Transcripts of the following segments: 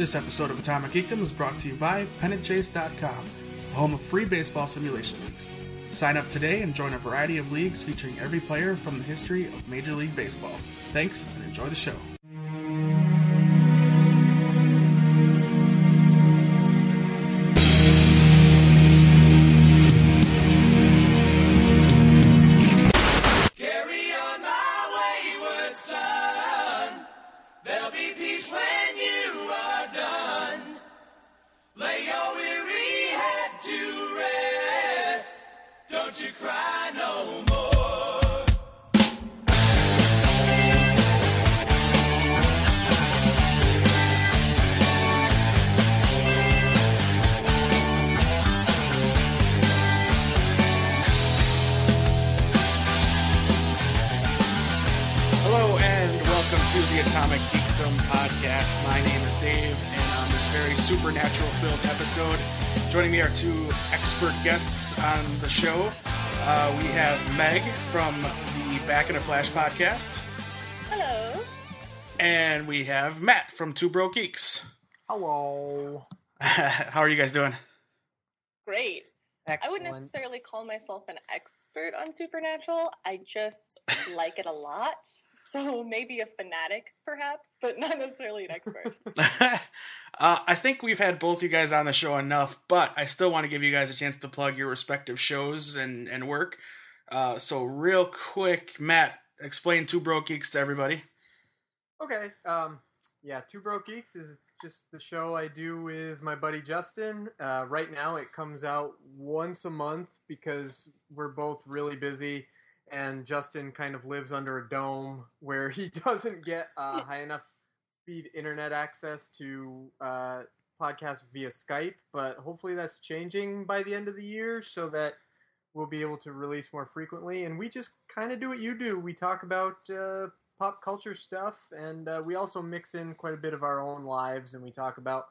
This episode of Atomic Geekdom is brought to you by PennantChase.com, the home of free baseball simulation leagues. Sign up today and join a variety of leagues featuring every player from the history of Major League Baseball. Thanks and enjoy the show. Two Broke Geeks. Hello. How are you guys doing? Great. Excellent. I wouldn't necessarily call myself an expert on Supernatural. I just like it a lot. So maybe a fanatic, perhaps, but not necessarily an expert. uh, I think we've had both you guys on the show enough, but I still want to give you guys a chance to plug your respective shows and, and work. Uh, so, real quick, Matt, explain Two Broke Geeks to everybody. Okay. Um, yeah, Two Broke Geeks is just the show I do with my buddy Justin. Uh, right now, it comes out once a month because we're both really busy, and Justin kind of lives under a dome where he doesn't get uh, high enough speed internet access to uh, podcast via Skype. But hopefully, that's changing by the end of the year so that we'll be able to release more frequently. And we just kind of do what you do. We talk about uh, pop culture stuff, and uh, we also mix in quite a bit of our own lives, and we talk about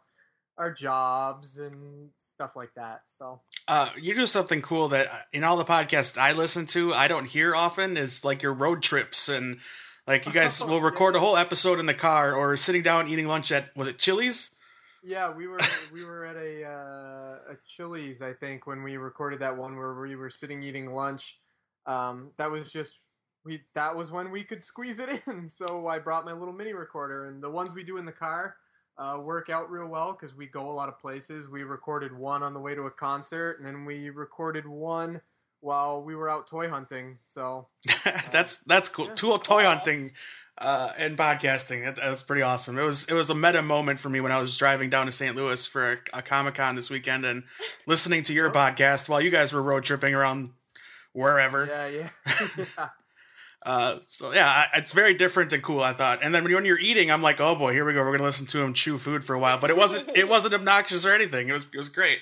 our jobs and stuff like that. So Uh, you do something cool that uh, in all the podcasts I listen to, I don't hear often is like your road trips and like you guys will record a whole episode in the car or sitting down eating lunch at was it Chili's? yeah, we were we were at a uh, a Chili's, I think, when we recorded that one where we were sitting eating lunch. Um, that was just we that was when we could squeeze it in. So I brought my little mini recorder, and the ones we do in the car uh, work out real well because we go a lot of places. We recorded one on the way to a concert, and then we recorded one while we were out toy hunting. So that's that's cool. yeah. Tool toy hunting uh, and podcasting. That, that's pretty awesome. It was it was a meta moment for me when I was driving down to St. Louis for a, a Comic Con this weekend and listening to your Oh. podcast while you guys were road tripping around wherever. yeah, yeah, yeah. Uh, so yeah, it's very different and cool. I thought, and then when you're eating, I'm like, oh boy, here we go. We're gonna listen to him chew food for a while, but it wasn't it wasn't obnoxious or anything. It was it was great.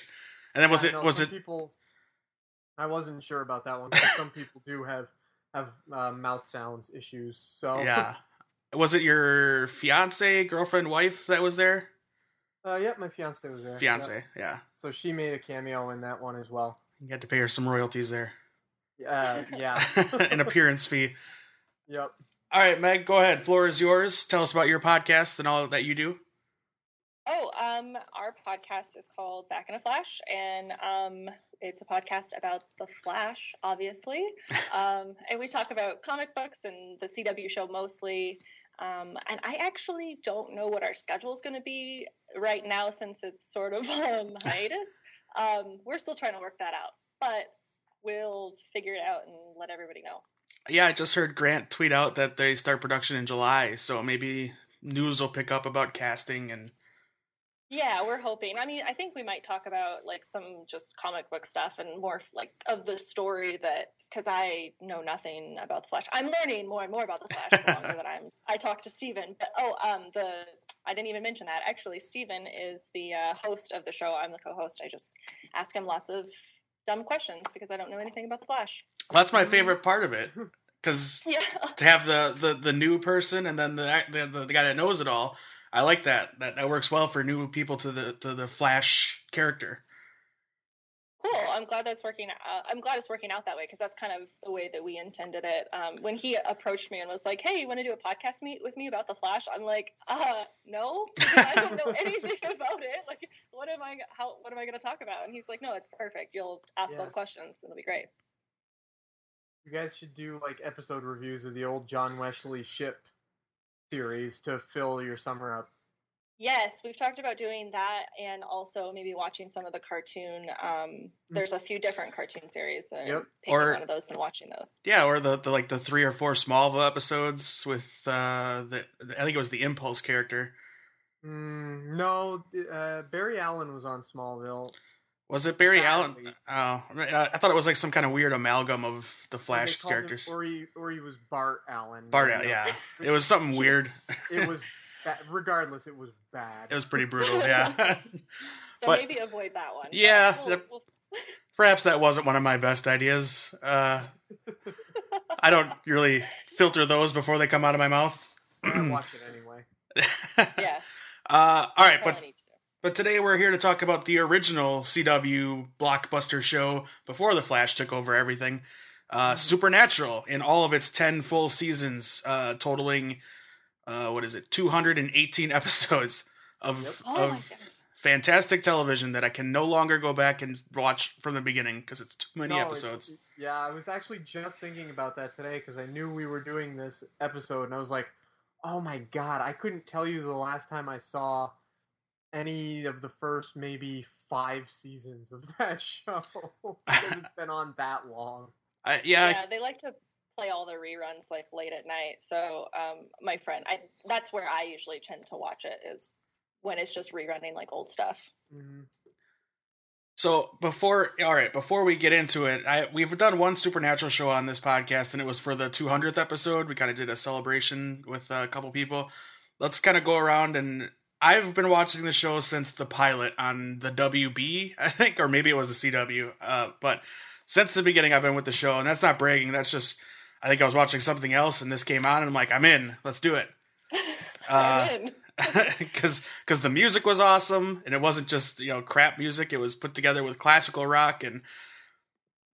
And then was it know was it people? I wasn't sure about that one. Some people do have have uh, mouth sounds issues. So yeah was it your fiance girlfriend wife that was there uh, yep, my fiance was there. fiance Yep. yeah So she made a cameo in that one as well. you had to pay her some royalties there Uh, yeah. an appearance fee yep. all right meg go ahead floor is yours tell us about your podcast and all that you do Oh, um, our podcast is called Back in a Flash, and um, it's a podcast about the Flash, obviously. um, and we talk about comic books and the CW show mostly. Um, and I actually don't know what our schedule is going to be right now since it's sort of on hiatus. Um, we're still trying to work that out, but we'll figure it out and let everybody know. yeah i just heard grant tweet out that they start production in july so maybe news will pick up about casting and Yeah, we're hoping. I mean, I think we might talk about like some just comic book stuff and more like of the story that because I know nothing about the Flash. I'm learning more and more about the Flash the longer that I'm. I talk to Steven. But oh, um, the I didn't even mention that actually. Steven is the uh, host of the show. I'm the co-host. I just ask him lots of dumb questions because I don't know anything about the Flash. that's my favorite part of it because Yeah. to have the, the the new person and then the, the the guy that knows it all i like that that that works well for new people to the to the flash character. I'm glad that's working. Uh, I'm glad it's working out that way because that's kind of the way that we intended it. Um, when he approached me and was like, "Hey, you want to do a podcast meet with me about the Flash?" I'm like, "Uh, no, I don't know anything about it. Like, what am I? How? What am I going to talk about?" And he's like, "No, it's perfect. You'll ask all the questions. It'll be great." You guys should do like episode reviews of the old John Wesley Shipp series to fill your summer up. Yes, we've talked about doing that, and also maybe watching some of the cartoon. Um, there's a few different cartoon series. And Yep. Picking Or- one of those and watching those. Yeah, or the, the like the three or four Smallville episodes with uh the I think it was the Impulse character. Mm, no, uh, Barry Allen was on Smallville. Was it Barry Allen? Oh, I I thought it was like some kind of weird amalgam of the Flash called him- characters. or he or he was Bart Allen. Bart, Allen, yeah, it was something weird. It was ba- regardless. It was bad. It was pretty brutal. Yeah, So But- maybe avoid that one. Yeah, We'll- that- we'll- perhaps that wasn't one of my best ideas. Uh, I don't really filter those before they come out of my mouth. I watch it anyway. yeah. Uh, all right, but. But today we're here to talk about the original CW blockbuster show before The Flash took over everything. Uh, Supernatural in all of its 10 full seasons, uh, totaling, uh, what is it, 218 episodes of, Yep. Oh of fantastic television that I can no longer go back and watch from the beginning because it's too many No, episodes. Yeah, I was actually just thinking about that today because I knew we were doing this episode, and I was like, "Oh my god!" I couldn't tell you the last time I saw any of the first maybe five seasons of that show because it's been on that long. I, yeah, yeah, they like to play all the reruns like late at night. So um, my friend, I that's where I usually tend to watch it is when it's just rerunning like old stuff. Mhm. So before, all right, before we get into it, I we've done one supernatural show on this podcast, and it was for the 200th episode. We kind of did a celebration with a couple people. Let's kind of go around, and I've been watching the show since the pilot on the WB, I think, or maybe it was the CW. Uh, but since the beginning, I've been with the show, and that's not bragging. That's just I think I was watching something else, and this came on, and I'm like, I'm in. Let's do it. Uh, I'm in. because because the music was awesome and it wasn't just you know crap music it was put together with classical rock and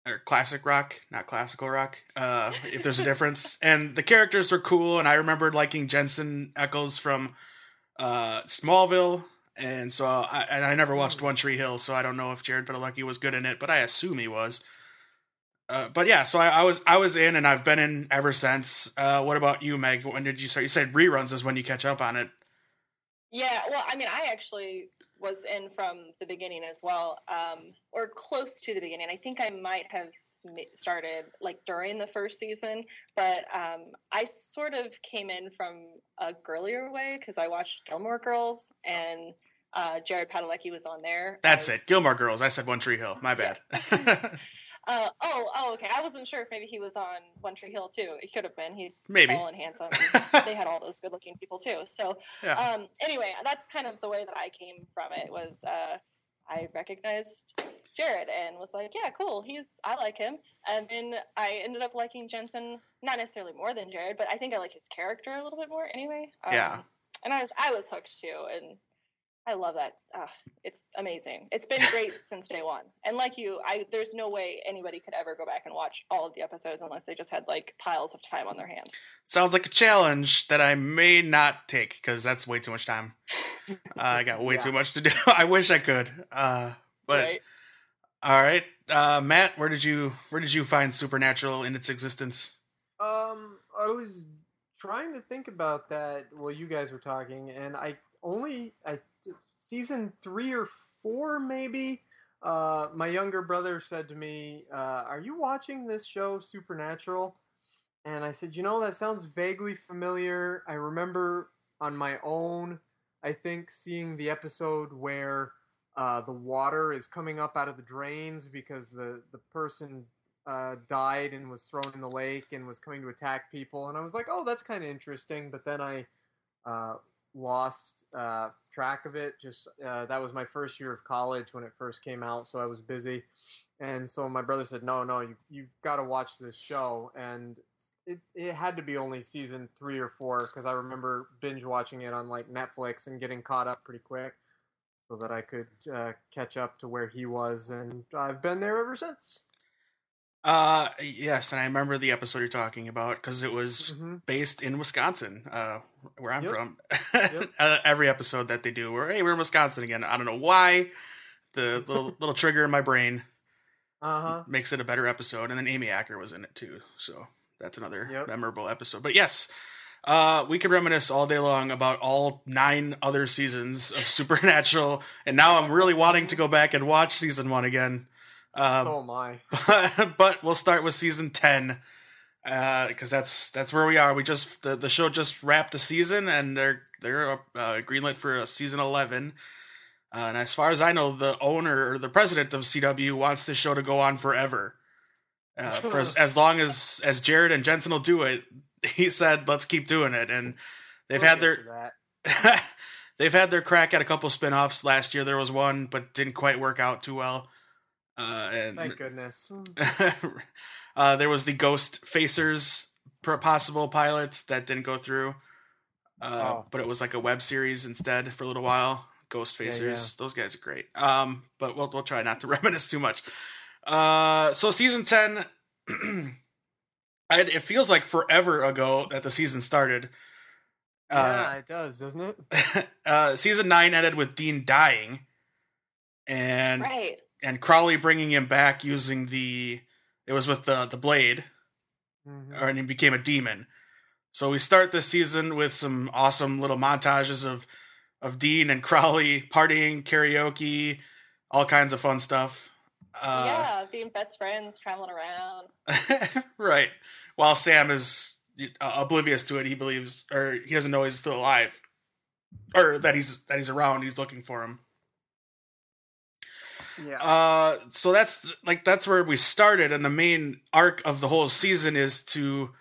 or classic rock not classical rock uh if there's a difference and the characters were cool and i remembered liking jensen ackles from uh smallville and so I, and I never watched One Tree Hill, so I don't know if Jared Padalecki was good in it, but I assume he was. Uh, but yeah, so I, I was I was in, and I've been in ever since. Uh, what about you, Meg? When did you start? You said reruns is when you catch up on it. Yeah, well, I mean, I actually was in from the beginning as well, um, or close to the beginning. I think I might have started like during the first season, but um, I sort of came in from a girlier way because I watched Gilmore Girls and uh, Jared Padalecki was on there. That's as- it. Gilmore Girls. I said One Tree Hill. My bad. Uh, oh, oh, okay. I wasn't sure if maybe he was on One Tree Hill too. He could have been. He's Maybe. tall and handsome. they had all those good-looking people too. So, yeah. um, anyway, that's kind of the way that I came from it. Was uh, I recognized Jared and was like, yeah, cool. He's I like him. And then I ended up liking Jensen, not necessarily more than Jared, but I think I like his character a little bit more anyway. Um, Yeah. And I was I was hooked too, and I love that. Uh, it's amazing. It's been great since day one. And like you, I there's no way anybody could ever go back and watch all of the episodes unless they just had like piles of time on their hands. Sounds like a challenge that I may not take because that's way too much time. Uh, I got way Yeah. too much to do. I wish I could. Uh, but right? all right, uh, Matt, where did you where did you find Supernatural in its existence? Um, I was trying to think about that while you guys were talking, and I only I season three or four maybe. Uh, my younger brother said to me, uh, "Are you watching this show, Supernatural?" And I said, "You know, that sounds vaguely familiar. I remember on my own, I think seeing the episode where." Uh, the water is coming up out of the drains because the, the person uh, died and was thrown in the lake and was coming to attack people. And I was like, oh, that's kind of interesting. But then I uh, lost uh, track of it. Just uh, that was my first year of college when it first came out, so I was busy. And so my brother said, no, no, you, you've got to watch this show. And it, it had to be only season three or four because I remember binge watching it on like Netflix and getting caught up pretty quick. so that I could uh, catch up to where he was, and I've been there ever since. Uh, yes, and I remember the episode you're talking about because it was hmm based in Wisconsin, uh, where I'm Yep. from. Yep. uh, every episode that they do, where hey, we're in Wisconsin again. I don't know why. The little little trigger in my brain Uh huh. makes it a better episode, and then Amy Acker was in it too, so that's another Yep. memorable episode. But yes, uh, we could reminisce all day long about all nine other seasons of Supernatural, and now I'm really wanting to go back and watch season one again. Um, so am I. but, but we'll start with season 10 because that's that's where we are. We just the, the show just wrapped the season and they're they're uh, greenlit for a season 11 uh, and as far as i know the owner or the president of cw wants this show to go on forever. Uh, for as, as long as as jared and jensen will do it he said let's keep doing it. And they've We'll had their they've had their crack at a couple spin-offs. Last year there was one but didn't quite work out too well uh, and Thank goodness. uh, there was the Ghost Facers possible pilot that didn't go through, uh, Oh. but it was like a web series instead for a little while. Ghost Yeah, Facers, those guys are great. Um, but we'll we'll try not to reminisce too much. Uh, so season ten, I, it feels like forever ago that the season started. yeah, Uh, it does, doesn't it? uh, season nine ended with Dean dying, and Right. And Crowley bringing him back using the it was with the the blade, Mhm. or and he became a demon. So we start this season with some awesome little montages of of Dean and Crowley partying, karaoke, all kinds of fun stuff. Uh, yeah, being best friends, traveling around. right. While Sam is uh, oblivious to it, he believes or he doesn't know he's still alive, or that he's that he's around. He's looking for him. Yeah. Uh, so that's like that's where we started, and the main arc of the whole season is to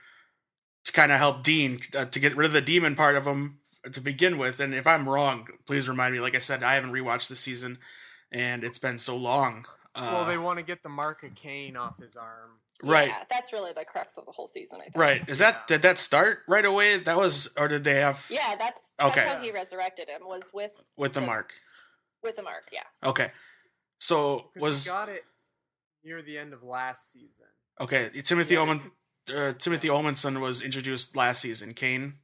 to kind of help Dean uh, to get rid of the demon part of him to begin with. And if I'm wrong, please remind me. Like I said, I haven't rewatched the season, and it's been so long. Uh, well, they want to get the mark of Cain off his arm. right, Yeah, that's really the crux of the whole season, I think. right. Is that did that start right away? That was, or did they have Yeah, that's that's Okay. how he resurrected him was with with the the- mark? with the mark. Yeah. Okay, so 'Cause was we got it near the end of last season. okay. Timothy Yeah. Omen, uh, Timothy Omundson was introduced last season. Cain.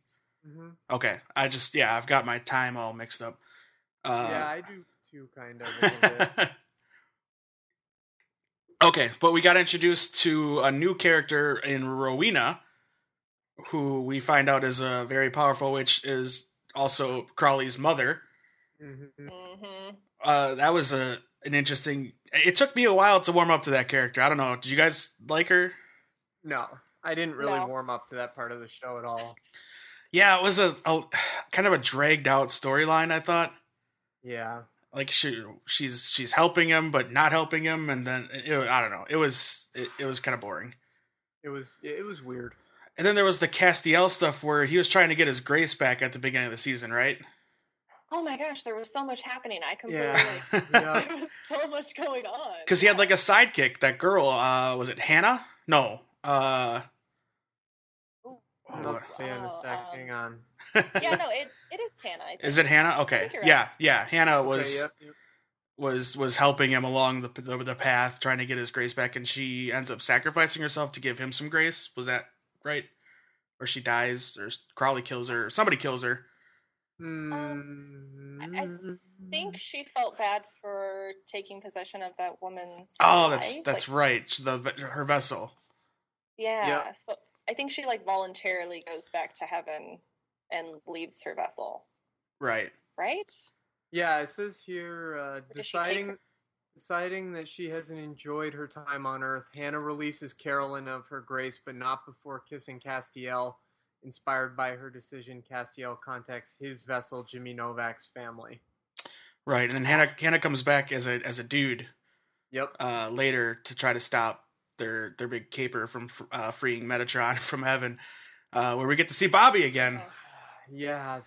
hmm Okay, I just yeah, I've got my time all mixed up. Uh, yeah, I do too, kind of. A little bit. okay, but we got introduced to a new character in Rowena, who we find out is a very powerful witch, is also Crowley's mother. Mhm. hmm Uh, that was a an interesting. It took me a while to warm up to that character. I don't know. Did you guys like her? No, I didn't really No. warm up to that part of the show at all. Yeah, it was a, a kind of a dragged out storyline. I thought. Yeah, like she she's she's helping him but not helping him and then it, i don't know it was it, it was kind of boring it was it was weird. and then there was the castiel stuff where he was trying to get his grace back at the beginning of the season right Oh my gosh, there was so much happening. I completely Yeah. because Yeah. there was so much going on. Because he had like a sidekick that girl uh was it hannah no uh Ooh. I'll what- tell you in a sec. Um, Hang on. yeah, no, it, it is Hannah. I think. is it hannah okay yeah right. yeah hannah was Okay, yep, yep. was was helping him along the, the the path trying to get his grace back and she ends up sacrificing herself to give him some grace was that right or she dies or crowley kills her or somebody kills her Um, I- I think she felt bad for taking possession of that woman's. Oh, that's life. that's Like, right. The her vessel. Yeah, so I think she like voluntarily goes back to heaven and leaves her vessel, Right. right? Yeah, it says here uh, Does she take deciding her- deciding that she hasn't enjoyed her time on Earth. Hannah releases Carolyn of her grace, but not before kissing Castiel. Inspired by her decision, Castiel contacts his vessel, Jimmy Novak's family. Right. And then Hannah Hannah comes back as a as a dude Yep. uh, later to try to stop their their big caper from uh, freeing Metatron from heaven, uh, where we get to see Bobby again. Yeah,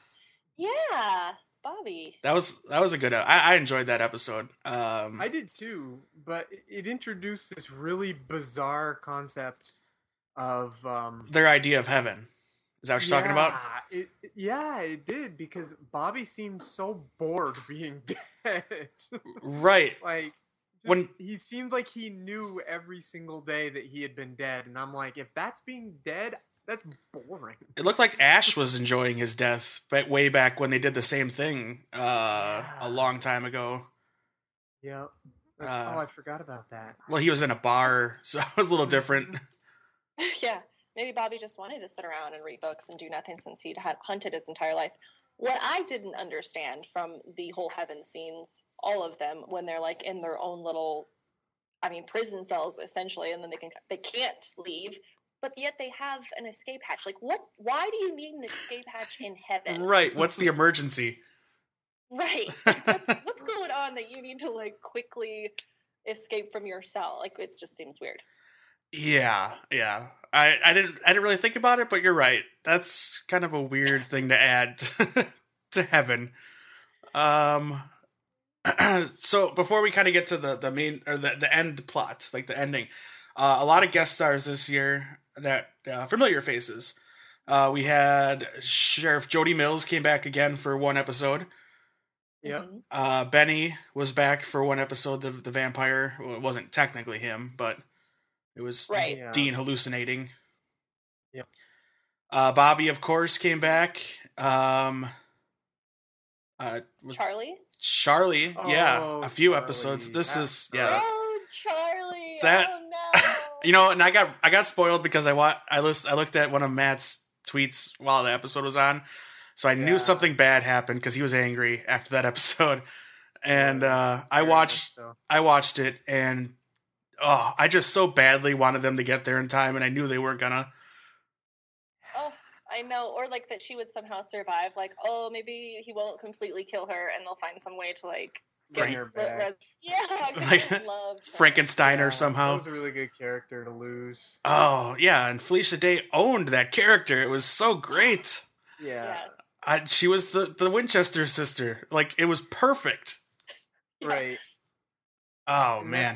Yeah, Bobby. That was that was a good. I, I enjoyed that episode. Um, I did too, but it- it introduced this really bizarre concept of um, their idea of heaven. Is that what you're talking about? Yeah, It, yeah, it did because Bobby seemed so bored being dead. Right. like just, When- he seemed like he knew every single day that he had been dead, and I'm like, if that's being dead, that's boring. It looked like Ash was enjoying his death, but way back when they did the same thing uh, Yeah. a long time ago. Yeah. That's, Uh, oh, I forgot about that. Well, he was in a bar, so it was a little different. yeah, maybe Bobby just wanted to sit around and read books and do nothing since he'd hunted his entire life. What I didn't understand from the whole heaven scenes, all of them, when they're like in their own little, I mean, prison cells essentially, and then they can they can't leave, but yet they have an escape hatch. Like, what? Why do you need an escape hatch in heaven? Right. What's the emergency? Right. What's, what's going on that you need to like quickly escape from your cell? Like, it just seems weird. Yeah, yeah. I, I didn't I didn't really think about it, but you're right. That's kind of a weird thing to add to, to heaven. Um so before we kind of get to the the main or the the end plot, like the ending, uh, a lot of guest stars this year that uh, familiar faces. Uh, we had Sheriff Jody Mills came back again for one episode. Yep. Mhm. Uh, Benny was back for one episode. The the vampire. Well, it wasn't technically him, but it was Right. Yeah. Dean hallucinating. Yep. Uh, Bobby, of course, came back. Um, uh, was Charlie. Charlie? yeah, Oh, a few Charlie. episodes. This That- is yeah. Oh, Charlie! That- oh no! You know, and I got I got spoiled because I wa- I list I looked at one of Matt's tweets while the episode was on, so I Yeah. knew something bad happened because he was angry after that episode, and uh, I watched so. I watched it and oh, I just so badly wanted them to get there in time, and I knew they weren't gonna. Oh, I know. Or like that she would somehow survive. Like, oh, maybe he won't completely kill her, and they'll find some way to like. Bring Right. her back. re- yeah, 'cause I Like, just loved her. Frankenstein or Yeah, somehow. That was a really good character to lose. Oh yeah, and Felicia Day owned that character. It was so great. Yeah. Yeah. I, she was the the Winchester sister. Like it was perfect. Right. Oh And man,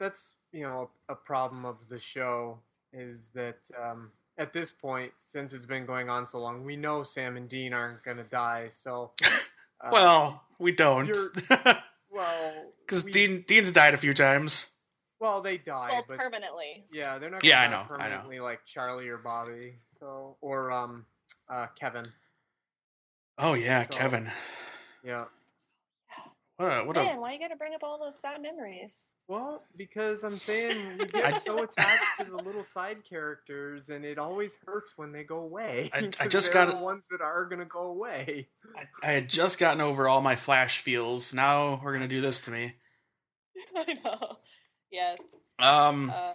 That's, you know a problem of the show is that um, at this point, since it's been going on so long, we know Sam and Dean aren't going to die. So, uh, well we don't well, because we- Dean Dean's died a few times. well they die, Well, but permanently. yeah, they're not. Yeah, I gonna know, I know. Permanently like Charlie or Bobby, so or um, uh, Kevin. Oh yeah, So- Kevin. Yeah. What a what a Man, why you gotta bring up all those sad memories? Well, because I'm saying we I- get so attached to the little side characters, and it always hurts when they go away. I- I just got- the ones that are gonna go away. I, I had just gotten over all my Flash feels. Now we're gonna do this to me. I know. Yes. Um. Uh,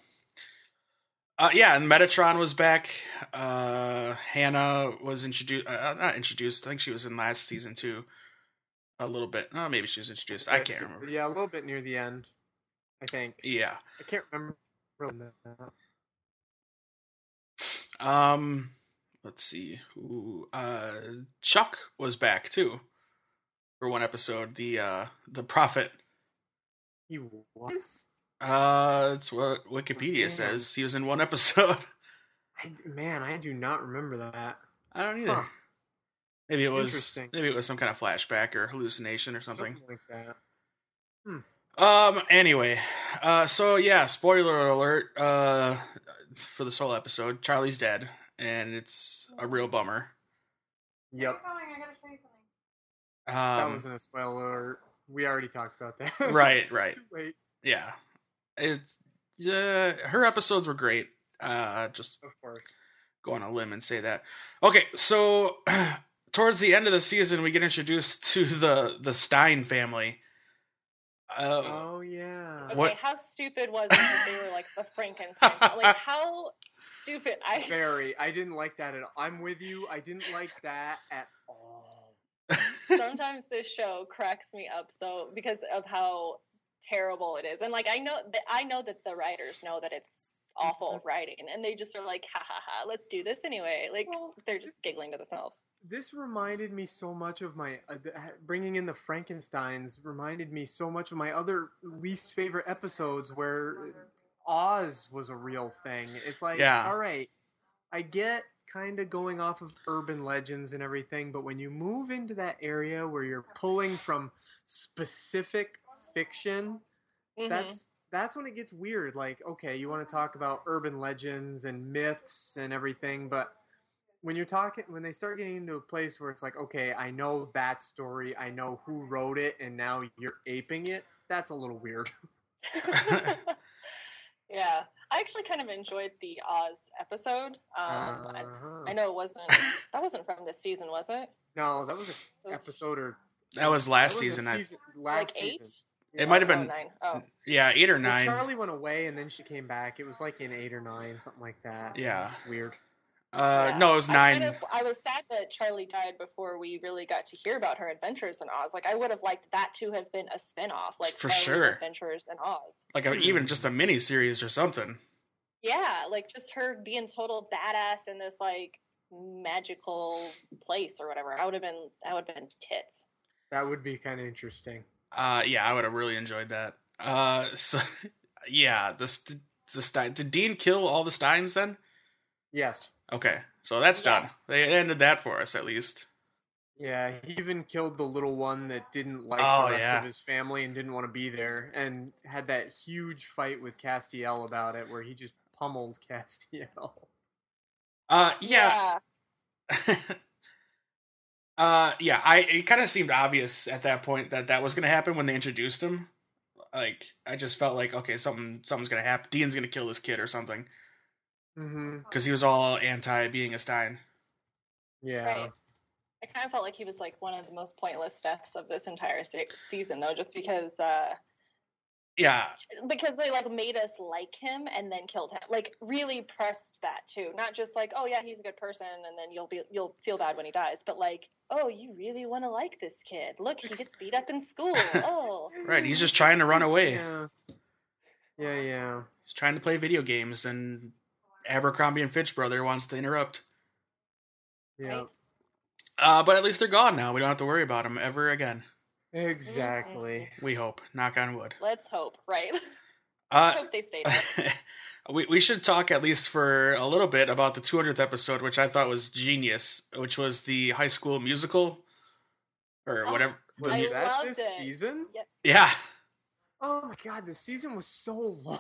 Uh, yeah, and Metatron was back. Uh, Hannah was introduced. Uh, not introduced. I think she was in last season too. A little bit. Oh, maybe she was introduced. I can't remember. Yeah, a little bit near the end, I think. Yeah. I can't remember. Um. Let's see. Who? Uh, Chuck was back too for one episode. The uh, the prophet. He was. Uh, that's what Wikipedia says. He was in one episode. I, man, I do not remember that. I don't either. Huh. Maybe it was. Maybe it was some kind of flashback or hallucination or something. like that. Um. Anyway, uh. So yeah. Spoiler alert. Uh, for the solo episode, Charlie's dead, and it's a real bummer. Yep, I gotta show you something. that Um. wasn't a spoiler. We already talked about that. right. Right. Too late, Yeah. It's. Yeah. Her episodes were great. Uh. Just of course. go on a limb and say that. Okay. So. Towards the end of the season, we get introduced to the the Stein family. Uh, Oh yeah. Okay, What- how stupid was it that they were like the Frankenstein? like how stupid! I Very. I didn't like that at all. I'm with you. I didn't like that at all. sometimes this show cracks me up so because of how terrible it is, and like I know that I know that the writers know that it's awful writing, and they just are like, ha ha ha, let's do this anyway. Like Well, they're just giggling to themselves. This reminded me so much of my uh, bringing in the Frankenstein's reminded me so much of my other least favorite episodes where Oz was a real thing. It's like, Yeah. all right, I get kind of going off of urban legends and everything, but when you move into that area where you're pulling from specific fiction, Mhm. that's that's when it gets weird. Like, okay, you want to talk about urban legends and myths and everything, but when you're talking when they start getting into a place where it's like, okay, I know that story, I know who wrote it, and now you're aping it, that's a little weird. yeah, I actually kind of enjoyed the Oz episode. Um, I, Uh-huh. I know it wasn't that wasn't from this season, was it? No, that was an was episode or That was that last was a season. I, season last like eight. season. It might have been- nine. Oh, yeah, eight or Well, nine. Charlie went away and then she came back. It was like in eight or nine, something like that. Yeah. weird. Uh, yeah. no, it was I nine. kind of- I was sad that Charlie died before we really got to hear about her adventures in Oz. Like, I would have liked that to have been a spin off, like For Charlie's sure. Adventures in Oz. like a, Hmm. even just a mini series or something. Yeah, like just her being total badass in this like magical place or whatever. I would have been that would have been tits. That would be kind of interesting. Uh, yeah, I would have really enjoyed that. Uh, so yeah, the the Stein. Did Dean kill all the Steins then? Yes. Okay, so that's done. They ended that for us at least. Yeah, he even killed the little one that didn't like Oh, the rest yeah. of his family and didn't want to be there, and had that huge fight with Castiel about it, where he just pummeled Castiel. Uh, yeah, uh, yeah. I it kind of seemed obvious at that point that that was going to happen when they introduced him. Like, I just felt like okay, something something's going to happen. Dean's going to kill this kid or something Mm-hmm. because he was all anti being a Stein. Yeah. Right. I kind of felt like he was like one of the most pointless deaths of this entire se- season, though, just because uh Yeah, because they like made us like him and then killed him. Like really pressed that too, not just like oh yeah he's a good person and then you'll be you'll feel bad when he dies, but like oh you really want to like this kid. Look, he gets beat up in school. Oh, right. He's just trying to run away. Yeah. Yeah, yeah. He's trying to play video games, and Abercrombie and Fitch brother wants to interrupt. Yeah. Right. Uh, but at least they're gone now. We don't have to worry about them ever again. Exactly. We hope. Knock on wood. let's hope, right? Uh, hope they stay. dead. we we should talk at least for a little bit about the 200th episode, which I thought was genius, which was the High School Musical, or Oh, whatever. Was I that loved this it. season? yeah, Oh my god, the season was so long.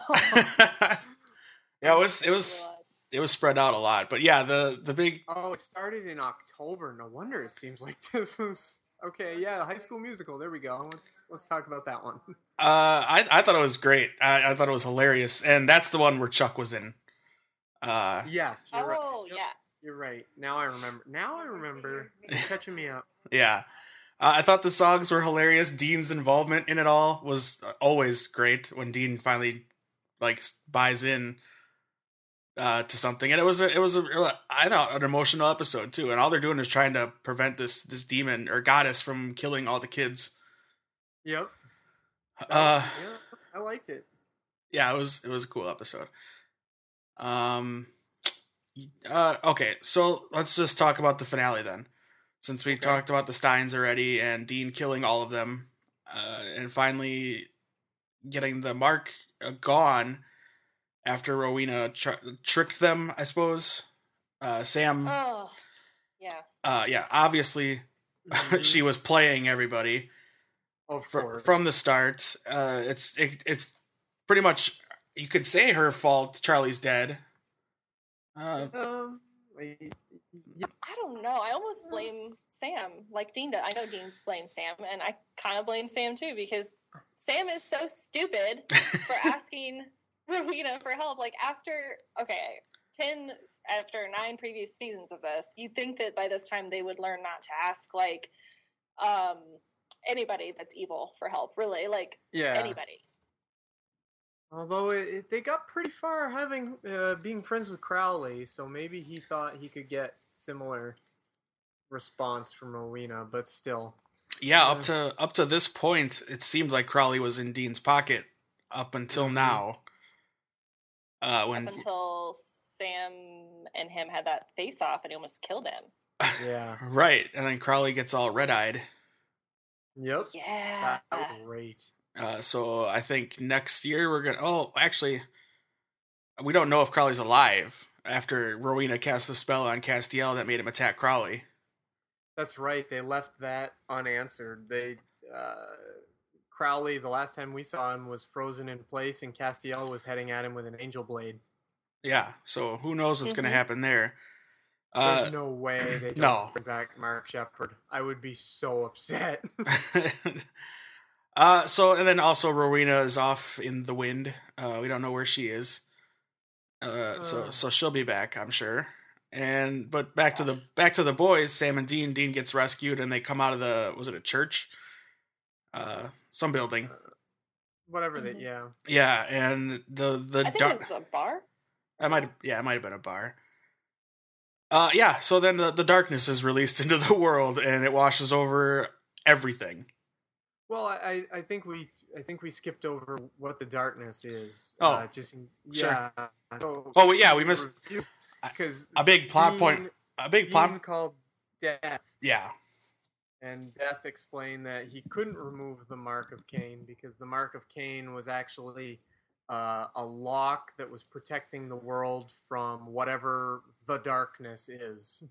yeah. It was it was it was spread out a lot, but yeah, the the big oh, it started in October. No wonder it seems like this was okay. Yeah, High School Musical. There we go. Let's let's talk about that one. Uh, I I thought it was great. I, I thought it was hilarious, and that's the one where Chuck was in. Uh, Yes, you're right. Oh Yep, yeah. You're right. Now I remember. Now I remember. You're catching me up. yeah. Uh, I thought the songs were hilarious. Dean's involvement in it all was always great. When Dean finally like buys in uh, to something, and it was a, it was a I thought an emotional episode too. And all they're doing is trying to prevent this this demon or goddess from killing all the kids. Yep. Uh, yeah, I liked it. yeah, it was it was a cool episode. Um, uh, okay, so let's just talk about the finale then, since we Okay. talked about the Steins already and Dean killing all of them, uh, and finally getting the mark uh, gone after Rowena tr- tricked them. I suppose. Uh, Sam, Oh yeah. uh, yeah, obviously Mhm. she was playing everybody of fr- course. from the start. Uh, it's it, it's pretty much you could say her fault. Charlie's dead. Uh, um, y- y- I don't know. I almost blame Sam, like Dean does. I know Dean blames Sam, and I kind of blame Sam too because Sam is so stupid for asking Rowena for help. Like after okay, ten after nine previous seasons of this, you'd think that by this time they would learn not to ask like um anybody that's evil for help. Really, like yeah. anybody. Although it, it, they got pretty far having uh, being friends with Crowley, so maybe he thought he could get similar response from Rowena, but still. yeah, up to up to this point, it seemed like Crowley was in Dean's pocket up until Mhm. now. Uh, when Up until Sam and him had that face off, and he almost killed him. Yeah. right, and then Crowley gets all red eyed. Yep. Yeah. That, that was great. Uh, so I think next year we're gonna. Oh, actually, we don't know if Crowley's alive. after Rowena cast the spell on Castiel that made him attack Crowley. That's right. They left that unanswered. They uh, Crowley, the last time we saw him, was frozen in place, and Castiel was heading at him with an angel blade. Yeah, so who knows what's going to happen there? There's Uh, no way they don't no. bring back Mark Shepard. I would be so upset. uh, so and then also Rowena is off in the wind. Uh, we don't know where she is. Uh, so so she'll be back, I'm sure. And but back to the back to the boys. Sam and Dean. Dean gets rescued, and they come out of the was it a church? Some building. Whatever they, Mhm. yeah. Yeah, and the the I think dar- it was a bar. I might yeah, it might have been a bar. Uh yeah, so then the, the darkness is released into the world and it washes over everything. Well, I, I I think we I think we skipped over what the darkness is. Oh, uh, just sure. yeah. So, Oh, yeah, we missed- because A big plot point a big plot Dean called Death, yeah. And Death explained that he couldn't remove the mark of Cain because the mark of Cain was actually uh, a lock that was protecting the world from whatever the darkness is.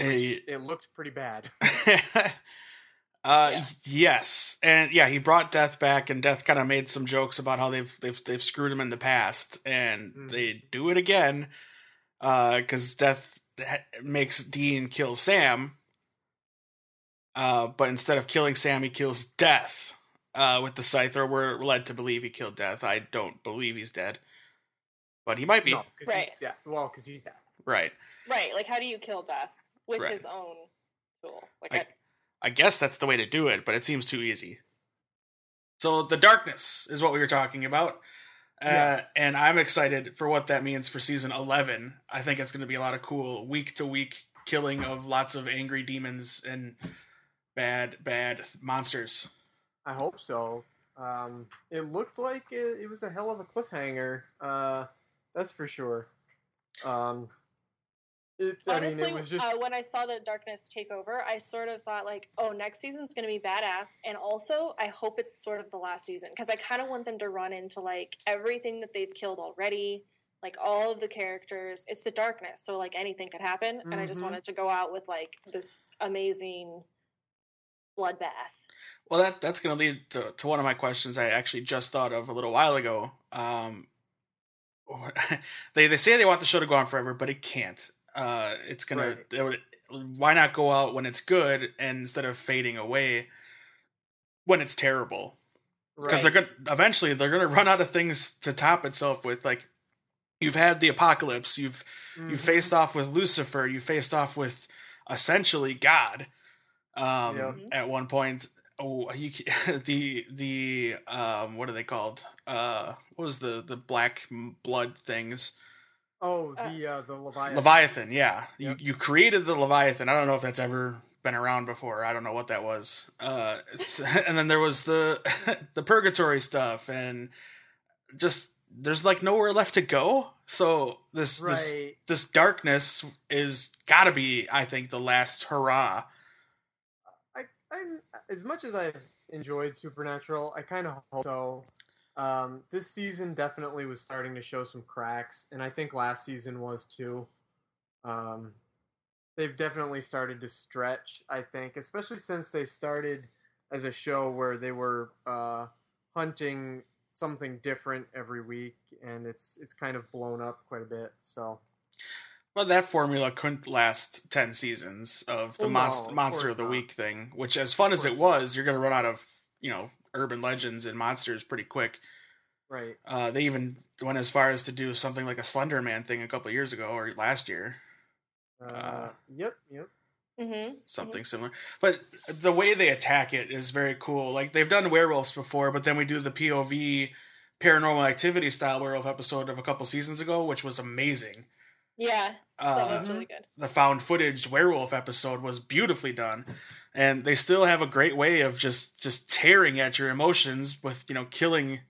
A, It looked pretty bad. uh Yeah. yes. And yeah, he brought Death back and Death kind of made some jokes about how they've they've they've screwed him in the past and Mhm. they do it again uh cuz Death makes Dean kill Sam. Uh but instead of killing Sam, he kills Death. Uh with the scythe or we're led to believe he killed Death. I don't believe he's dead. But he might be. No, 'cause Right. he's dead. Well, because he's dead. Right. Right. Like, how do you kill Death with Right. his own tool? Like, I- I, I guess that's the way to do it, but it seems too easy. So the darkness is what we were talking about. Uh, Yes. and I'm excited for what that means for season 11. I think it's going to be a lot of cool week to week killing of lots of angry demons and bad, bad monsters. I hope so. Um, it looked like it, it was a hell of a cliffhanger. Uh, that's for sure. Um, it, I honestly, mean, it was just uh, when I saw the darkness take over, I sort of thought like, oh, next season's going to be badass, and also I hope it's sort of the last season because I kind of want them to run into like everything that they've killed already, like all of the characters. It's the darkness, so like anything could happen, and I just Mhm. wanted to go out with like this amazing bloodbath. Well, that that's going to lead to, to one of my questions I actually just thought of a little while ago. Um, they they say they want the show to go on forever, but it can't. Uh, it's gonna. Right. it would- why not go out when it's good and instead of fading away when it's terrible? Because they're gonna eventually they're gonna run out of things to top itself with. Like you've had the apocalypse, you've you Mhm. faced off with Lucifer. You faced off with essentially God. Um, Yep. At one point, oh, you, the the um, what are they called? Uh, what was the the black blood things? Oh, the uh, the Leviathan. Leviathan. Yeah, Yep. you you created the Leviathan. I don't know if that's ever been around before. I don't know what that was. Uh, it's, and then there was the the purgatory stuff, and just there's like nowhere left to go. So this this this darkness is got to be, I think, the last hurrah. As much as I've enjoyed Supernatural, I kind of hope so. Um, this season definitely was starting to show some cracks, and I think last season was too. Um, they've definitely started to stretch. I think, especially since they started as a show where they were uh, hunting something different every week, and it's it's kind of blown up quite a bit. So Well, that formula couldn't last ten seasons of the Well, no, monster of monster of the not. week thing. Which, as fun as it course was, you're going to run out of you know urban legends and monsters pretty quick. right, Uh, they even went as far as to do something like a Slender Man thing a couple years ago or last year, uh, Uh, yep, yep. Mm-hmm. something similar. But the way they attack it is very cool. Like they've done werewolves before, but then we do the POV paranormal activity style werewolf episode of a couple seasons ago, which was amazing. Yeah, that Uh, was really good. the found footage werewolf episode was beautifully done and they still have a great way of just just tearing at your emotions with you know killing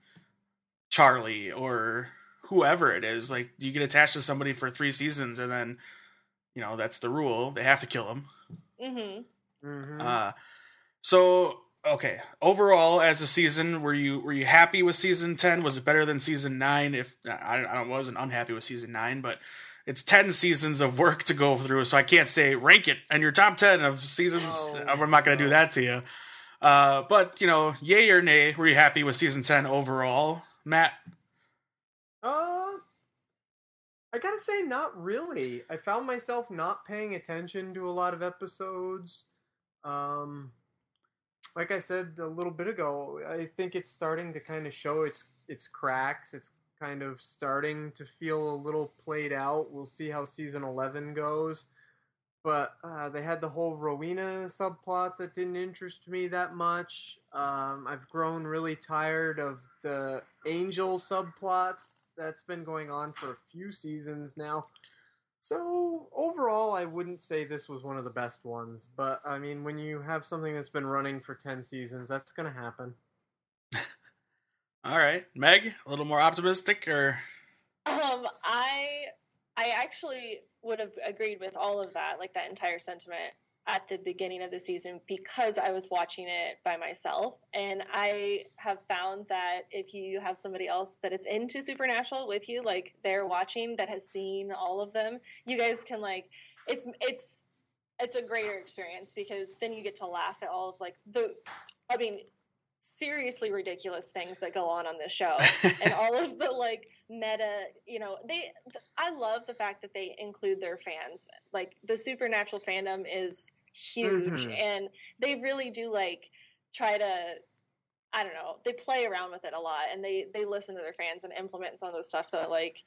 charlie or whoever it is like you get attached to somebody for three seasons and then you know that's the rule they have to kill them Mm-hmm. hmm uh so okay, overall as a season, were you were you happy with season ten? Was it better than season nine? If I, I wasn't unhappy with season nine, but it's ten seasons of work to go through, so I can't say rank it and your top ten of seasons. Oh, I'm not going to do that to you. Uh, but you know, yay or nay, were you happy with season ten overall, Matt? Uh, I gotta say, not really. I found myself not paying attention to a lot of episodes. Um, like I said a little bit ago, I think it's starting to kind of show its its cracks. It's kind of starting to feel a little played out. We'll see how season eleven goes. But uh, they had the whole Rowena subplot that didn't interest me that much. Um, I've grown really tired of the Angel subplots that's been going on for a few seasons now. So overall, I wouldn't say this was one of the best ones. But I mean, when you have something that's been running for ten seasons, that's going to happen. All right, Meg, a little more optimistic, or Um, I I actually would have agreed with all of that, like that entire sentiment at the beginning of the season because I was watching it by myself. And I have found that if you have somebody else that is into Supernatural with you, like they're watching that has seen all of them, you guys can like it's it's it's a greater experience because then you get to laugh at all of like the I mean seriously ridiculous things that go on on this show. And all of the like meta you know they i love the fact that they include their fans. Like the supernatural fandom is huge. Mhm. and they really do like try to i don't know they play around with it a lot and they they listen to their fans and implement some of the stuff that like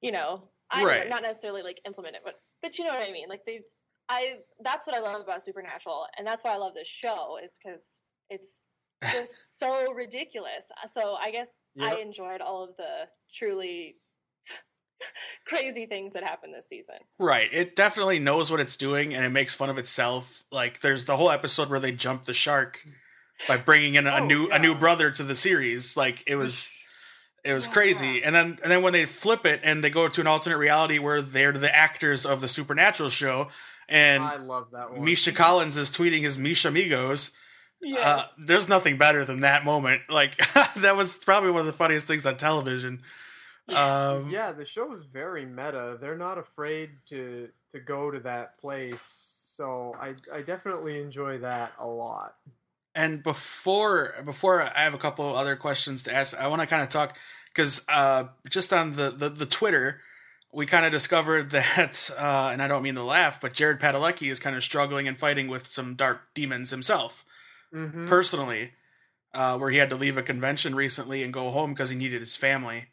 you know i know, not necessarily like implement it but but you know what i mean? Like they i that's what i love about supernatural and that's why i love this show is because it's just so ridiculous. Uh, so I guess I enjoyed all of the truly crazy things that happened this season. Right. It definitely knows what it's doing and it makes fun of itself. Like there's the whole episode where they jump the shark by bringing in a Oh, new a new brother to the series. Like it was it was oh, Yeah. crazy. And then and then when they flip it and they go to an alternate reality where they're the actors of the supernatural show and I love that one. Misha Collins is tweeting his Misha Amigos. Uh, there's nothing better than that moment. Like that was probably one of the funniest things on television. Um, yeah, the show is very meta. They're not afraid to to go to that place. So I I definitely enjoy that a lot. and before before I have a couple other questions to ask, I want to kind of talk because uh, just on the, the the Twitter, we kind of discovered that, uh, and I don't mean to laugh, but Jared Padalecki is kind of struggling and fighting with some dark demons himself Mm-hmm. personally, uh, where he had to leave a convention recently and go home because he needed his family.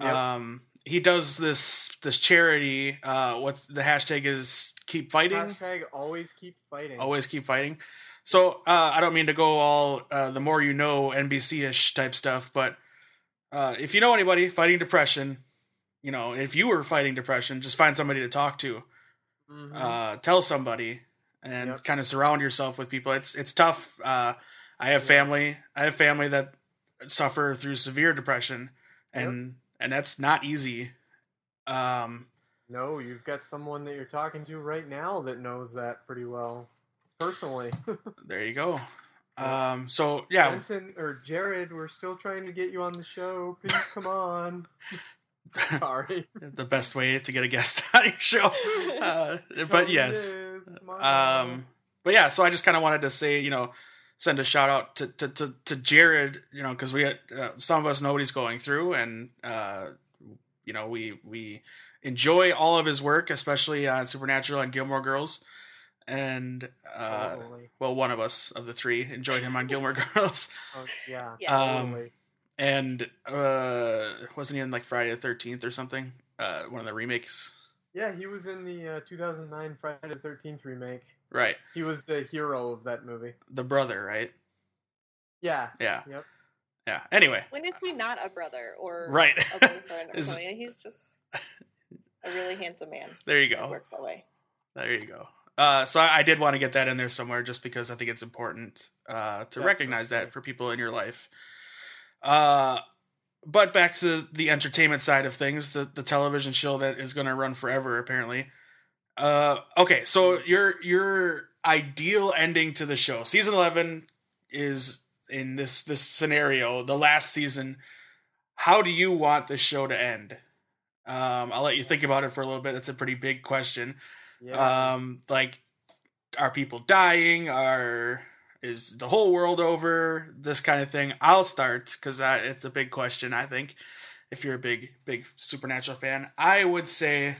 Yep. Um, he does this this charity. Uh, what's the hashtag is keep fighting. Hashtag always keep fighting. always keep fighting. So uh, I don't mean to go all uh, the more you know NBC ish type stuff, but uh, if you know anybody fighting depression, you know if you were fighting depression, just find somebody to talk to. Mhm. Uh, tell somebody and Yep. kind of surround yourself with people. It's it's tough. Uh, I have family. I have family that suffer through severe depression, and and that's not easy. Um, no, you've got someone that you're talking to right now that knows that pretty well, personally. there you go. Um, so yeah, Jensen or Jared, we're still trying to get you on the show. Please come on. Sorry. the best way to get a guest on your show. Uh, but yes, is. Come on. um, but yeah. So I just kind of wanted to say, you know, send a shout out to to to, to Jared, you know, because we uh, some of us know what he's going through, and uh, you know, we we enjoy all of his work, especially on Supernatural and Gilmore Girls, and uh, Totally. well, one of us of the three enjoyed him on Gilmore Girls. Oh, yeah. Yeah. Um, totally. And uh wasn't he in like Friday the Thirteenth or something? Uh, one of the remakes, Yeah, he was in the uh, 2009 Friday the 13th remake. right? He was the hero of that movie. The brother, right? Yeah. Yeah, Yep. yeah. Anyway, when is he not a brother or right. a boyfriend or Is- something? He's just a really handsome man. there you It go. works that way. There you go. Uh, so I, I did want to get that in there somewhere, just because I think it's important uh, to recognize that for people in your life. Uh, but back to the entertainment side of things, the the television show that is going to run forever, apparently. Uh, okay, so your your ideal ending to the show, season eleven, is in this this scenario, the last season, how do you want the show to end? Um, I'll let you think about it for a little bit. That's a pretty big question. Yeah. Um, like, are people dying? Are is the whole world over? This kind of thing. I'll start because it's a big question. I think if you're a big big supernatural fan, I would say.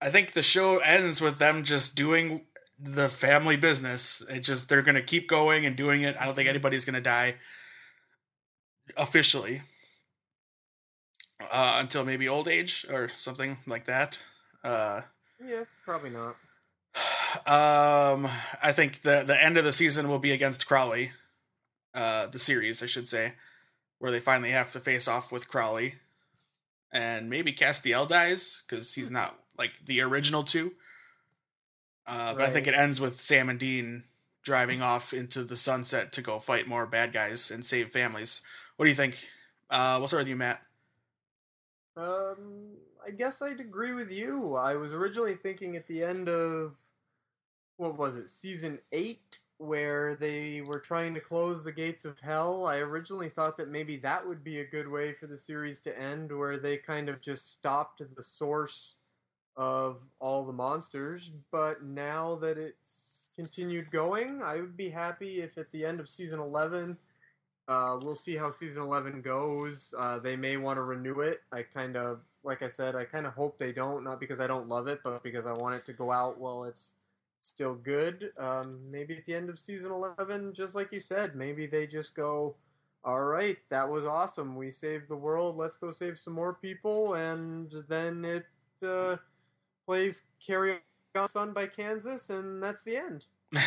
I think the show ends with them just doing the family business. It just they're gonna keep going and doing it. I don't think anybody's gonna die officially uh, until maybe old age or something like that. Uh, yeah, probably not. um, I think the the end of the season will be against Crowley, uh, the series I should say, where they finally have to face off with Crowley, and maybe Castiel dies because he's not like the original two. Uh, but I think it ends with Sam and Dean driving off into the sunset to go fight more bad guys and save families. What do you think? Uh, we'll start with you, Matt. Um, I guess I'd agree with you. I was originally thinking at the end of what was it, season eight, where they were trying to close the gates of hell. I originally thought that maybe that would be a good way for the series to end, where they kind of just stopped the source of all the monsters. But now that it's continued going, I would be happy if at the end of season eleven. Uh, we'll see how season 11 goes. Uh, they may want to renew it. I kind of, like I said, I kind of hope they don't, not because I don't love it, but because I want it to go out while it's still good. Um, maybe at the end of season 11, just like you said, maybe they just go, all right, that was awesome. We saved the world. Let's go save some more people. And then it uh, plays Carry On Sun by Kansas, and that's the end.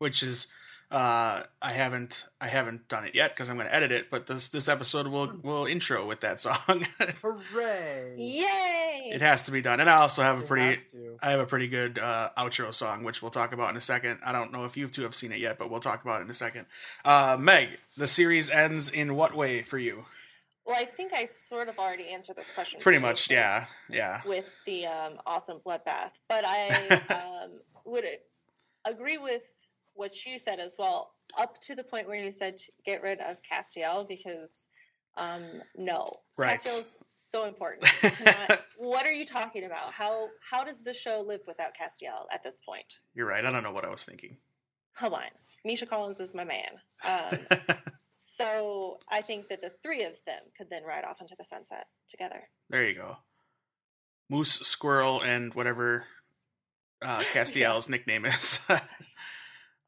which is uh I haven't I haven't done it yet because I'm going to edit it, but this this episode will will intro with that song. Hooray! Yay! it has to be done, and I also have a pretty. I have a pretty good uh, outro song, which we'll talk about in a second. I don't know if you two have seen it yet, but we'll talk about it in a second. Uh, Meg, the series ends in what way for you? well, I think I sort of already answered this question. Pretty much, previously yeah, yeah. With the um, awesome bloodbath, but I um, would agree with what you said as well, up to the point where you said get rid of Castiel because um, no, Right. Castiel's so important. What are you talking about? How how does the show live without Castiel at this point? You're right. I don't know what I was thinking. Come on, Misha Collins is my man. Um, so I think that the three of them could then ride off into the sunset together. there you go. Moose, squirrel, and whatever uh, Castiel's nickname is.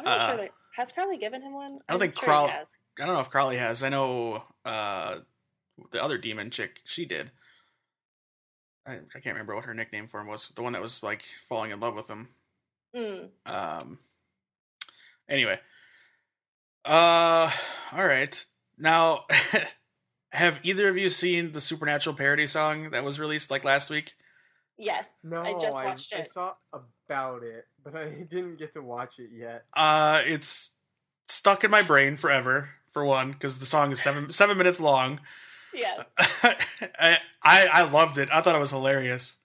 I'm not Uh, sure that has Crowley given him one. I don't I'm think sure he Crow- has. I don't know if Crowley has. I know uh, the other demon chick. She did. I, I can't remember what her nickname for him was. The one that was like falling in love with him. Mm. Um. Anyway. Uh. All right. Now, have either of you seen the Supernatural parody song that was released like last week? Yes, No, I just watched I it. saw about it, but I didn't get to watch it yet. Uh, it's stuck in my brain forever. For one, because the song is seven seven minutes long. Yes, I, I I loved it. I thought it was hilarious.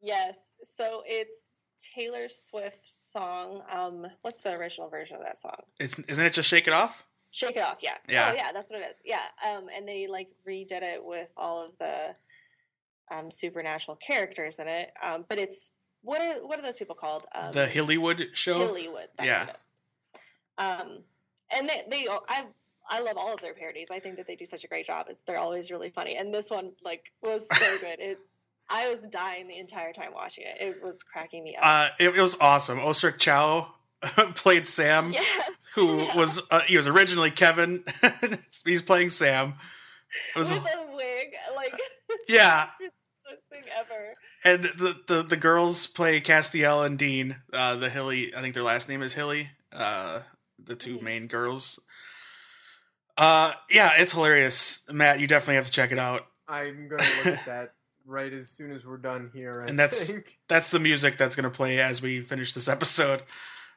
yes. So it's Taylor Swift's song. Um, what's the original version of that song? It's isn't it just shake it off? Shake It Off. Yeah. Yeah. Oh, yeah. That's what it is. Yeah. Um, and they like redid it with all of the um supernatural characters in it. Um, but it's what are what are those people called? Um, the Hillywood show. Hillywood. That's Yeah. Um, and they, they, I, I love all of their parodies. I think that they do such a great job. It's, they're always really funny. And this one, like, was so good. It, I was dying the entire time watching it. It was cracking me up. Uh, it, it was awesome. Osric Chau played Sam, yes. who Yeah. was uh, he was originally Kevin. He's playing Sam. It was with a wig, like yeah, ever. And the, the the girls play Castiel and Dean. Uh, the Hilly, I think their last name is Hilly. Uh, the two Mhm. main girls. Uh, yeah, it's hilarious, Matt. You definitely have to check it out. I'm going to look at that right as soon as we're done here. I And that's- think. That's the music that's going to play as we finish this episode.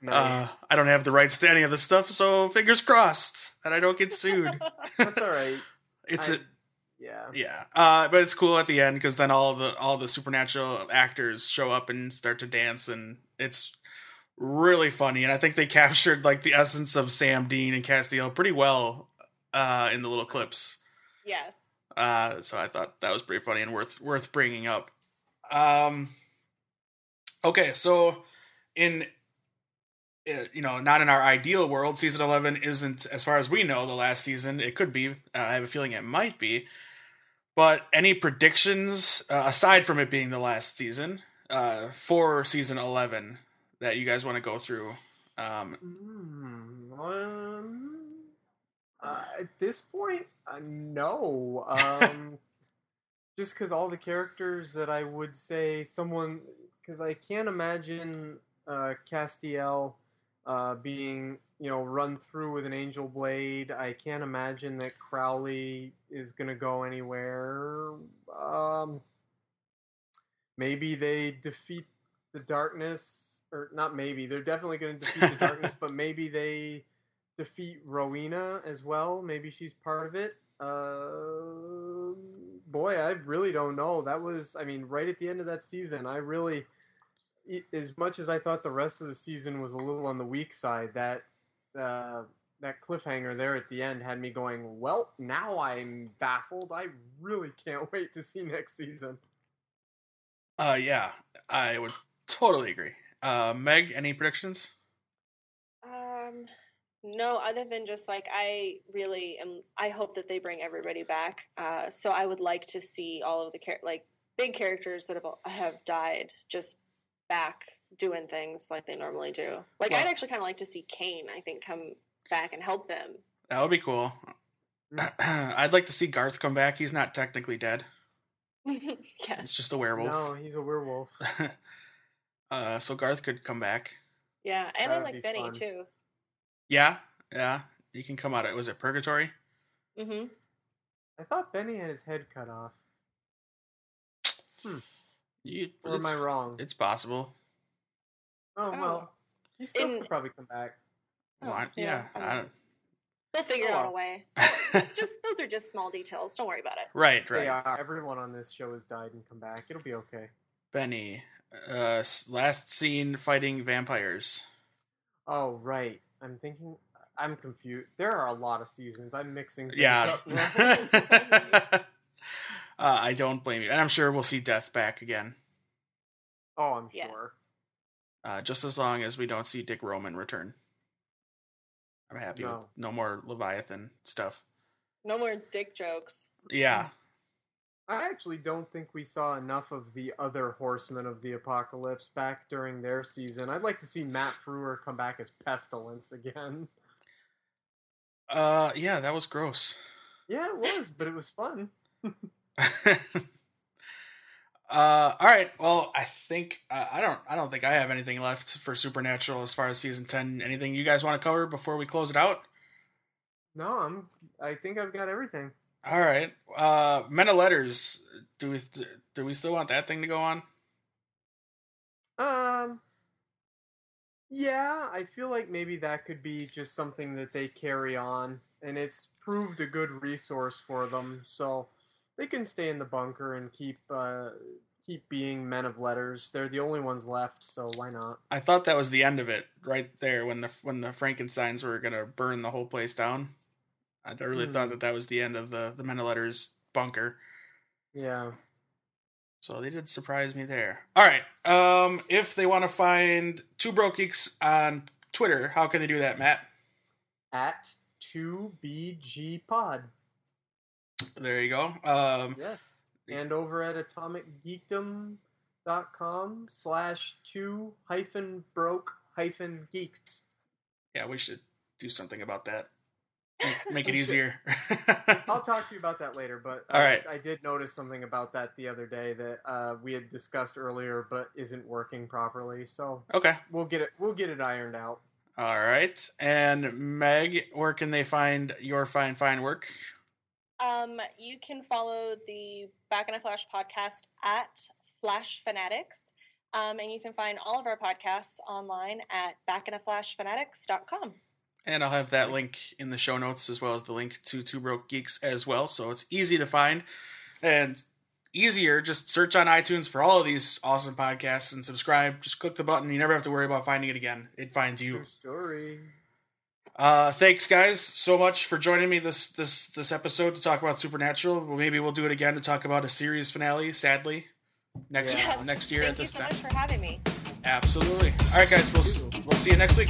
Nice. Uh, I don't have the rights to any of this stuff, so fingers crossed that I don't get sued. that's all right. it's I- a Yeah. yeah, uh, but it's cool at the end because then all the all the supernatural actors show up and start to dance, and it's really funny, and I think they captured like the essence of Sam Dean and Castiel pretty well uh, in the little clips. Yes. Uh, so I thought that was pretty funny and worth worth bringing up. Um, okay, so in uh, you know, not in our ideal world, season eleven isn't, as far as we know, the last season. It could be. Uh, I have a feeling it might be. But any predictions uh, aside from it being the last season uh, for season eleven that you guys want to go through? Um, Mm, um, uh, at this point, uh, no. Um, just because all the characters that I would say someone, because I can't imagine uh, Castiel uh, being, you know, run through with an angel blade. I can't imagine that Crowley is going to go anywhere. Um, maybe they defeat the darkness, or not maybe, they're definitely going to defeat the darkness, but maybe they defeat Rowena as well. Maybe she's part of it. Uh, boy, I really don't know. That was, I mean, right at the end of that season, I really, as much as I thought the rest of the season was a little on the weak side, that uh, that cliffhanger there at the end had me going, well, now I'm baffled. I really can't wait to see next season. uh, yeah, I would totally agree. Uh, Meg, any predictions? Um, no, other than just like I really am. I hope that they bring everybody back. Uh, so I would like to see all of the char- like big characters that have have died just back doing things like they normally do. Like Well- I'd actually kind of like to see Cain. I think come back and help them. That would be cool. I'd like to see Garth come back. He's not technically dead. yeah. It's just a werewolf. No, he's a werewolf. uh, so Garth could come back. Yeah, and I like be Benny fun. too. Yeah, yeah. He can come out of it. was it Purgatory? Mm hmm I thought Benny had his head cut off. Hmm. You, Or am I wrong? it's possible. Oh, Oh. well. He still In- could probably come back. Oh, Why- yeah, yeah, I I don't- They'll figure Oh, out a way. Just those are just small details. Don't worry about it. right, right. are. Everyone on this show has died and come back. It'll be okay. Benny, uh, last scene fighting vampires. Oh, right. I'm thinking. I'm confused. There are a lot of seasons. I'm mixing. things Yeah. up uh, I don't blame you, and I'm sure we'll see Death back again. oh, I'm Yes. sure. Uh, just as long as we don't see Dick Roman return. I'm happy with No. no more Leviathan stuff. No more dick jokes. Yeah, I actually don't think we saw enough of the other horsemen of the apocalypse back during their season. I'd like to see Matt Frewer come back as Pestilence again. uh, yeah, that was gross. Yeah, it was, but it was fun. uh, all right. Well, I think uh, I don't. I don't think I have anything left for Supernatural as far as season ten. Anything you guys want to cover before we close it out? No, I'm. I think I've got everything. All right. Uh, Men of Letters. Do we do we still want that thing to go on? Um. Yeah, I feel like maybe that could be just something that they carry on, and it's proved a good resource for them. So they can stay in the bunker and keep uh, keep being men of letters. They're the only ones left, so why not? I thought that was the end of it, right there when the when the Frankenstein's were gonna burn the whole place down. I really thought Hmm. that that was the end of the the Men of Letters bunker. Yeah. So they did surprise me there. All right. Um, if they want to find Two Broke Geeks on Twitter, how can they do that, Matt? At two BG Pod. There you go. Um, Yes. And over at atomicgeekdom.com slash two hyphen broke hyphen geeks. yeah, we should do something about that. Make, it easier. I'll talk to you about that later, but All right. I, I did notice something about that the other day that uh, we had discussed earlier, but isn't working properly. So okay. we'll get it. We'll get it ironed out. All right. And Meg, where can they find your fine, fine work? Um, you can follow the Back in a Flash podcast at Flash Fanatics. Um, and you can find all of our podcasts online at backinaflashfanatics.com. And I'll have that link in the show notes as well as the link to Two Broke Geeks as well. So it's easy to find and easier. Just search on iTunes for all of these awesome podcasts and subscribe. Just click the button. You never have to worry about finding it again, it finds you. Your story. Uh, thanks, guys, so much for joining me this this this episode to talk about Supernatural. Well, maybe we'll do it again to talk about a series finale. Sadly, next yes. uh, next year Thank at this time. Thank you so much for having me. Absolutely. All right, guys, we'll we'll see you next week.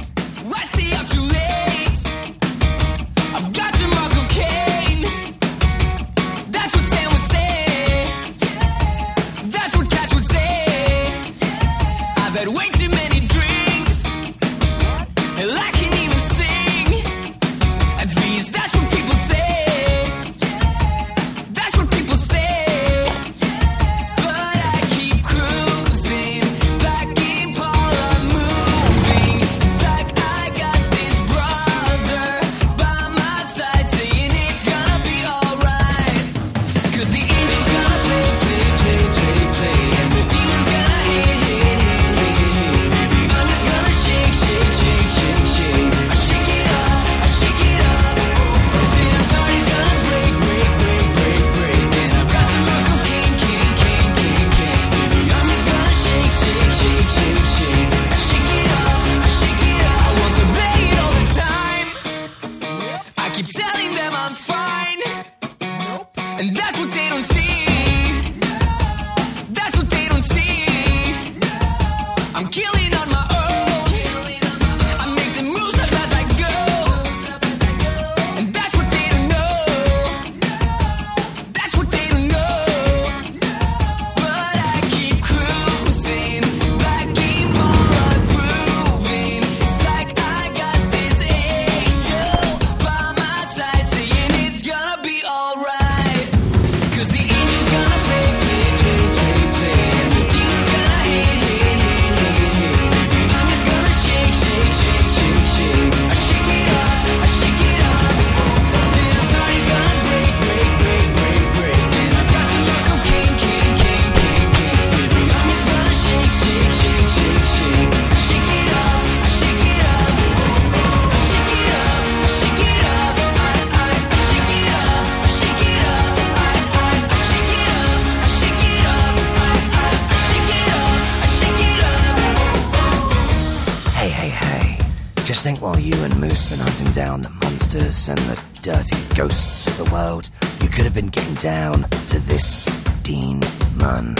down the monsters and the dirty ghosts of the world, you could have been getting down to this Dean Munn.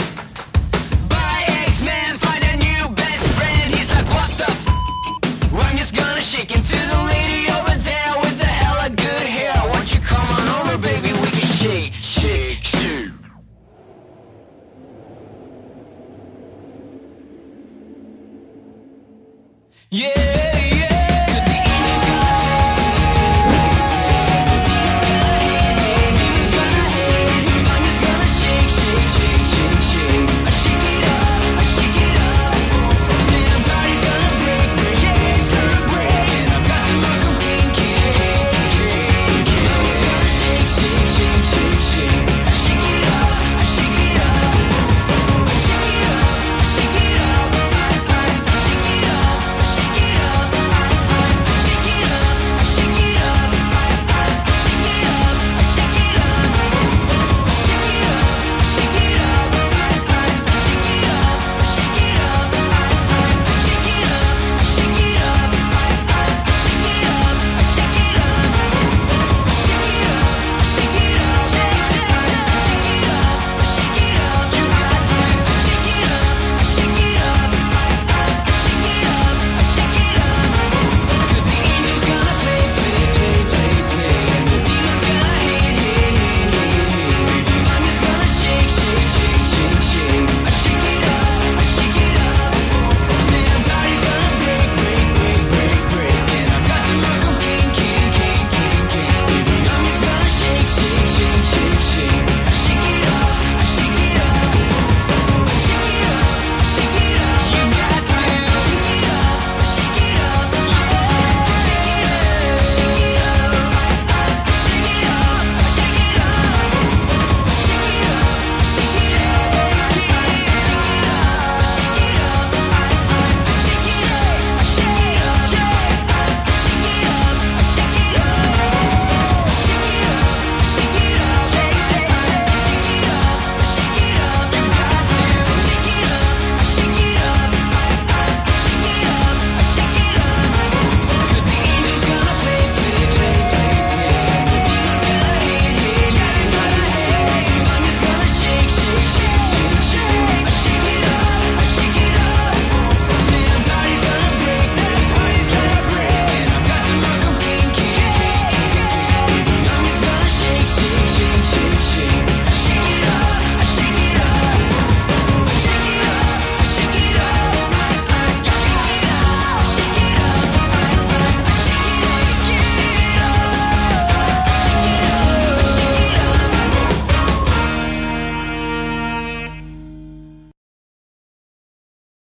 Bye, X Man, find a new best friend. He's like, what the f? Well, I'm just gonna shake into the lady over there with the hella good hair. Won't you come on over, baby? We can shake, shake, shoot. Yeah!